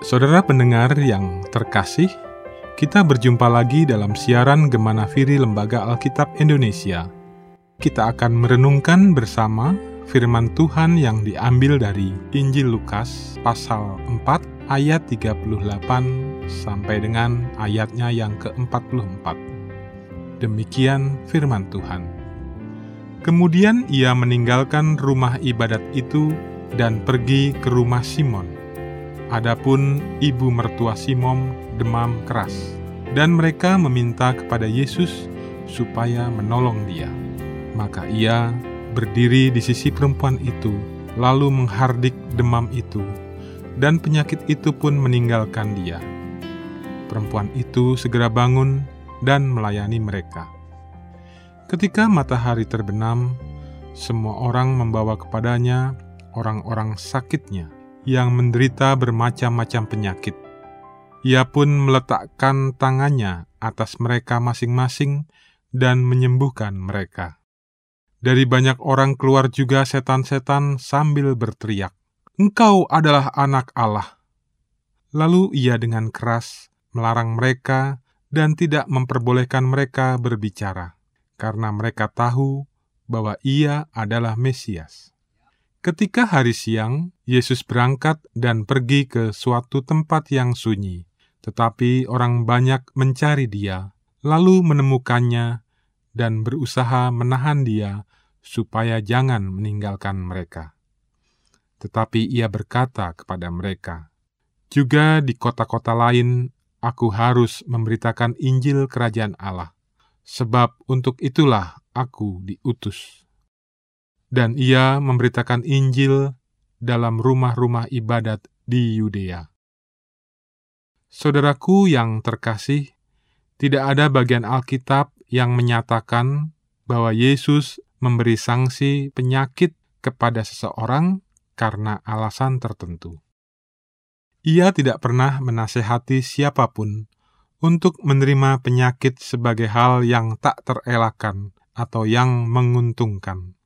Saudara pendengar yang terkasih, kita berjumpa lagi dalam siaran Gemana Firi Lembaga Alkitab Indonesia. Kita akan merenungkan bersama firman Tuhan yang diambil dari Injil Lukas pasal 4 ayat 38 sampai dengan ayatnya yang ke-44. Demikian firman Tuhan. Kemudian ia meninggalkan rumah ibadat itu dan pergi ke rumah Simon Adapun ibu mertua Simon demam keras, dan mereka meminta kepada Yesus supaya menolong dia. Maka ia berdiri di sisi perempuan itu, lalu menghardik demam itu, dan penyakit itu pun meninggalkan dia. Perempuan itu segera bangun dan melayani mereka. Ketika matahari terbenam, semua orang membawa kepadanya orang-orang sakitnya yang menderita bermacam-macam penyakit. Ia pun meletakkan tangannya atas mereka masing-masing dan menyembuhkan mereka. Dari banyak orang keluar juga setan-setan sambil berteriak, "Engkau adalah Anak Allah!" Lalu ia dengan keras melarang mereka dan tidak memperbolehkan mereka berbicara, karena mereka tahu bahwa ia adalah Mesias. Ketika hari siang, Yesus berangkat dan pergi ke suatu tempat yang sunyi. Tetapi orang banyak mencari dia, lalu menemukannya dan berusaha menahan dia supaya jangan meninggalkan mereka. Tetapi ia berkata kepada mereka, "Juga di kota-kota lain aku harus memberitakan Injil Kerajaan Allah, sebab untuk itulah aku diutus." Dan ia memberitakan Injil dalam rumah-rumah ibadat di Yudea. Saudaraku yang terkasih, tidak ada bagian Alkitab yang menyatakan bahwa Yesus memberi sanksi penyakit kepada seseorang karena alasan tertentu. Ia tidak pernah menasehati siapa pun untuk menerima penyakit sebagai hal yang tak terelakkan atau yang menguntungkan.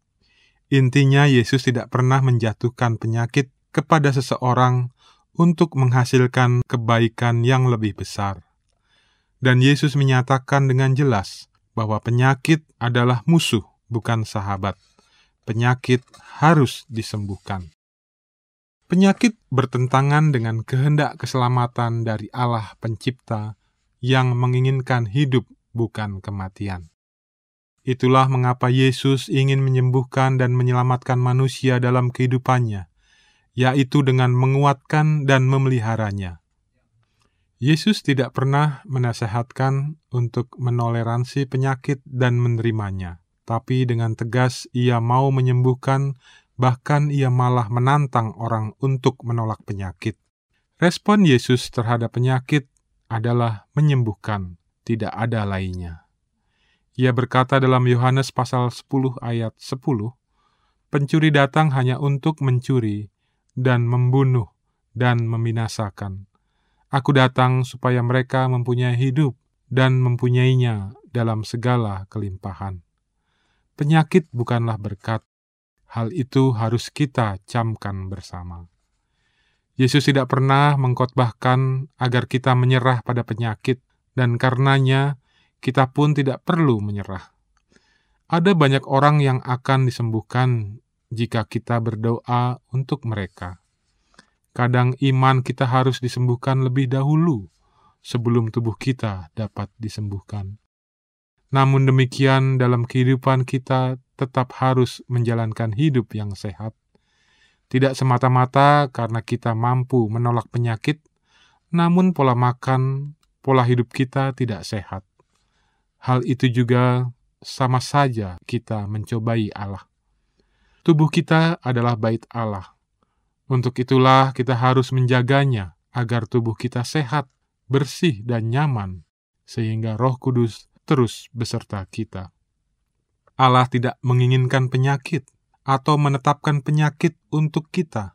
Intinya, Yesus tidak pernah menjatuhkan penyakit kepada seseorang untuk menghasilkan kebaikan yang lebih besar. Dan Yesus menyatakan dengan jelas bahwa penyakit adalah musuh, bukan sahabat. Penyakit harus disembuhkan. Penyakit bertentangan dengan kehendak keselamatan dari Allah Pencipta yang menginginkan hidup, bukan kematian. Itulah mengapa Yesus ingin menyembuhkan dan menyelamatkan manusia dalam kehidupannya, yaitu dengan menguatkan dan memeliharanya. Yesus tidak pernah menasehatkan untuk menoleransi penyakit dan menerimanya, tapi dengan tegas ia mau menyembuhkan, bahkan ia malah menantang orang untuk menolak penyakit. Respon Yesus terhadap penyakit adalah menyembuhkan, tidak ada lainnya. Ia berkata dalam Yohanes pasal 10 ayat 10, Pencuri datang hanya untuk mencuri dan membunuh dan membinasakan. Aku datang supaya mereka mempunyai hidup dan mempunyainya dalam segala kelimpahan. Penyakit bukanlah berkat. Hal itu harus kita camkan bersama. Yesus tidak pernah mengkotbahkan agar kita menyerah pada penyakit, dan karenanya kita pun tidak perlu menyerah. Ada banyak orang yang akan disembuhkan jika kita berdoa untuk mereka. Kadang iman kita harus disembuhkan lebih dahulu sebelum tubuh kita dapat disembuhkan. Namun demikian, dalam kehidupan kita tetap harus menjalankan hidup yang sehat. Tidak semata-mata karena kita mampu menolak penyakit, namun pola makan, pola hidup kita tidak sehat. Hal itu juga sama saja kita mencobai Allah. Tubuh kita adalah bait Allah. Untuk itulah kita harus menjaganya agar tubuh kita sehat, bersih, dan nyaman, sehingga Roh Kudus terus beserta kita. Allah tidak menginginkan penyakit atau menetapkan penyakit untuk kita.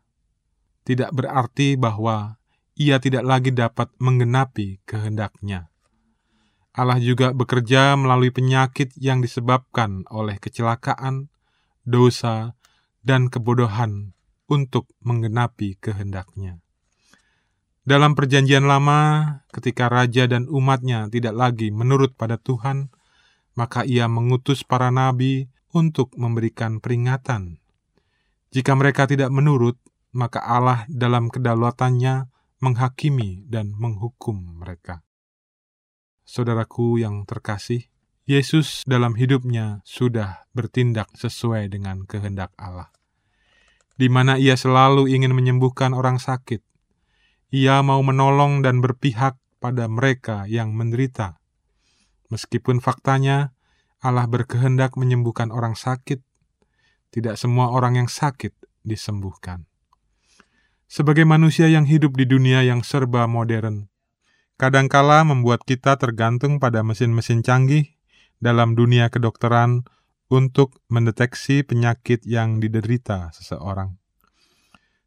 Tidak berarti bahwa Ia tidak lagi dapat menggenapi kehendaknya. Allah juga bekerja melalui penyakit yang disebabkan oleh kecelakaan, dosa, dan kebodohan untuk menggenapi kehendaknya. Dalam Perjanjian Lama, ketika raja dan umatnya tidak lagi menurut pada Tuhan, maka ia mengutus para nabi untuk memberikan peringatan. Jika mereka tidak menurut, maka Allah dalam kedaulatannya menghakimi dan menghukum mereka. Saudaraku yang terkasih, Yesus dalam hidupnya sudah bertindak sesuai dengan kehendak Allah di mana ia selalu ingin menyembuhkan orang sakit. Ia mau menolong dan berpihak pada mereka yang menderita. Meskipun faktanya Allah berkehendak menyembuhkan orang sakit, tidak semua orang yang sakit disembuhkan. Sebagai manusia yang hidup di dunia yang serba modern, kadangkala membuat kita tergantung pada mesin-mesin canggih dalam dunia kedokteran untuk mendeteksi penyakit yang diderita seseorang.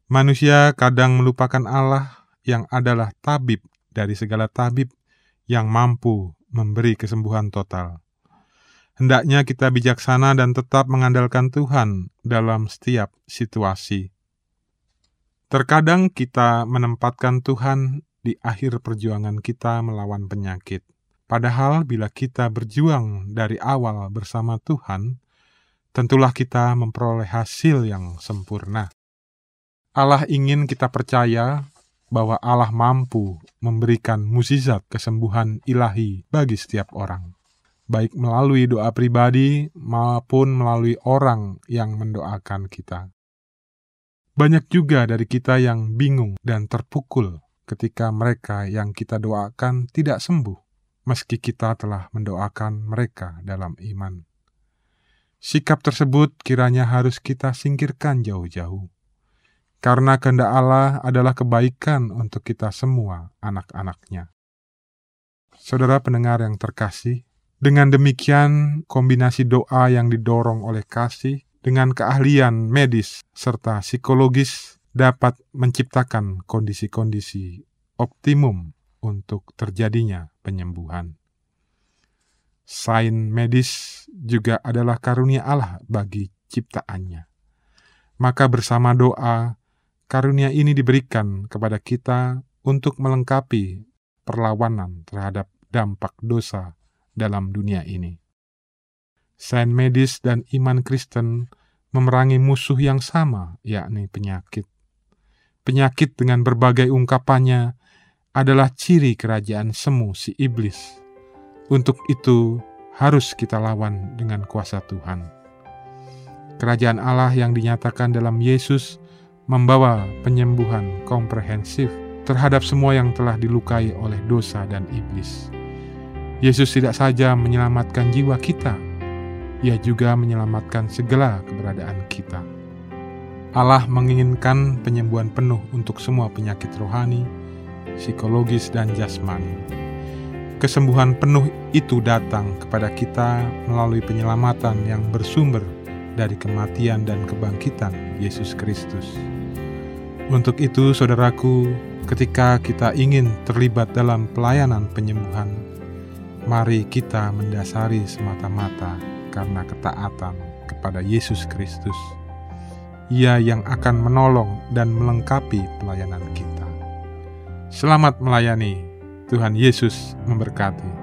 Manusia kadang melupakan Allah yang adalah tabib dari segala tabib yang mampu memberi kesembuhan total. Hendaknya kita bijaksana dan tetap mengandalkan Tuhan dalam setiap situasi. Terkadang kita menempatkan Tuhan di akhir perjuangan kita melawan penyakit. Padahal bila kita berjuang dari awal bersama Tuhan, tentulah kita memperoleh hasil yang sempurna. Allah ingin kita percaya bahwa Allah mampu memberikan mukjizat kesembuhan ilahi bagi setiap orang, baik melalui doa pribadi maupun melalui orang yang mendoakan kita. Banyak juga dari kita yang bingung dan terpukul ketika mereka yang kita doakan tidak sembuh meski kita telah mendoakan mereka dalam iman. Sikap tersebut kiranya harus kita singkirkan jauh-jauh. Karena kehendak Allah adalah kebaikan untuk kita semua anak-anaknya. Saudara pendengar yang terkasih, dengan demikian kombinasi doa yang didorong oleh kasih dengan keahlian medis serta psikologis dapat menciptakan kondisi-kondisi optimum untuk terjadinya penyembuhan. Sain medis juga adalah karunia Allah bagi ciptaannya. Maka bersama doa, karunia ini diberikan kepada kita untuk melengkapi perlawanan terhadap dampak dosa dalam dunia ini. Sain medis dan iman Kristen memerangi musuh yang sama, yakni penyakit. Penyakit dengan berbagai ungkapannya adalah ciri kerajaan semu si iblis. Untuk itu harus kita lawan dengan kuasa Tuhan. Kerajaan Allah yang dinyatakan dalam Yesus membawa penyembuhan komprehensif terhadap semua yang telah dilukai oleh dosa dan iblis. Yesus tidak saja menyelamatkan jiwa kita, Ia juga menyelamatkan segala keberadaan kita. Allah menginginkan penyembuhan penuh untuk semua penyakit rohani, psikologis, dan jasmani. Kesembuhan penuh itu datang kepada kita melalui penyelamatan yang bersumber dari kematian dan kebangkitan Yesus Kristus. Untuk itu, saudaraku, ketika kita ingin terlibat dalam pelayanan penyembuhan, mari kita mendasari semata-mata karena ketaatan kepada Yesus Kristus. Ia yang akan menolong dan melengkapi pelayanan kita. Selamat melayani. Tuhan Yesus memberkati.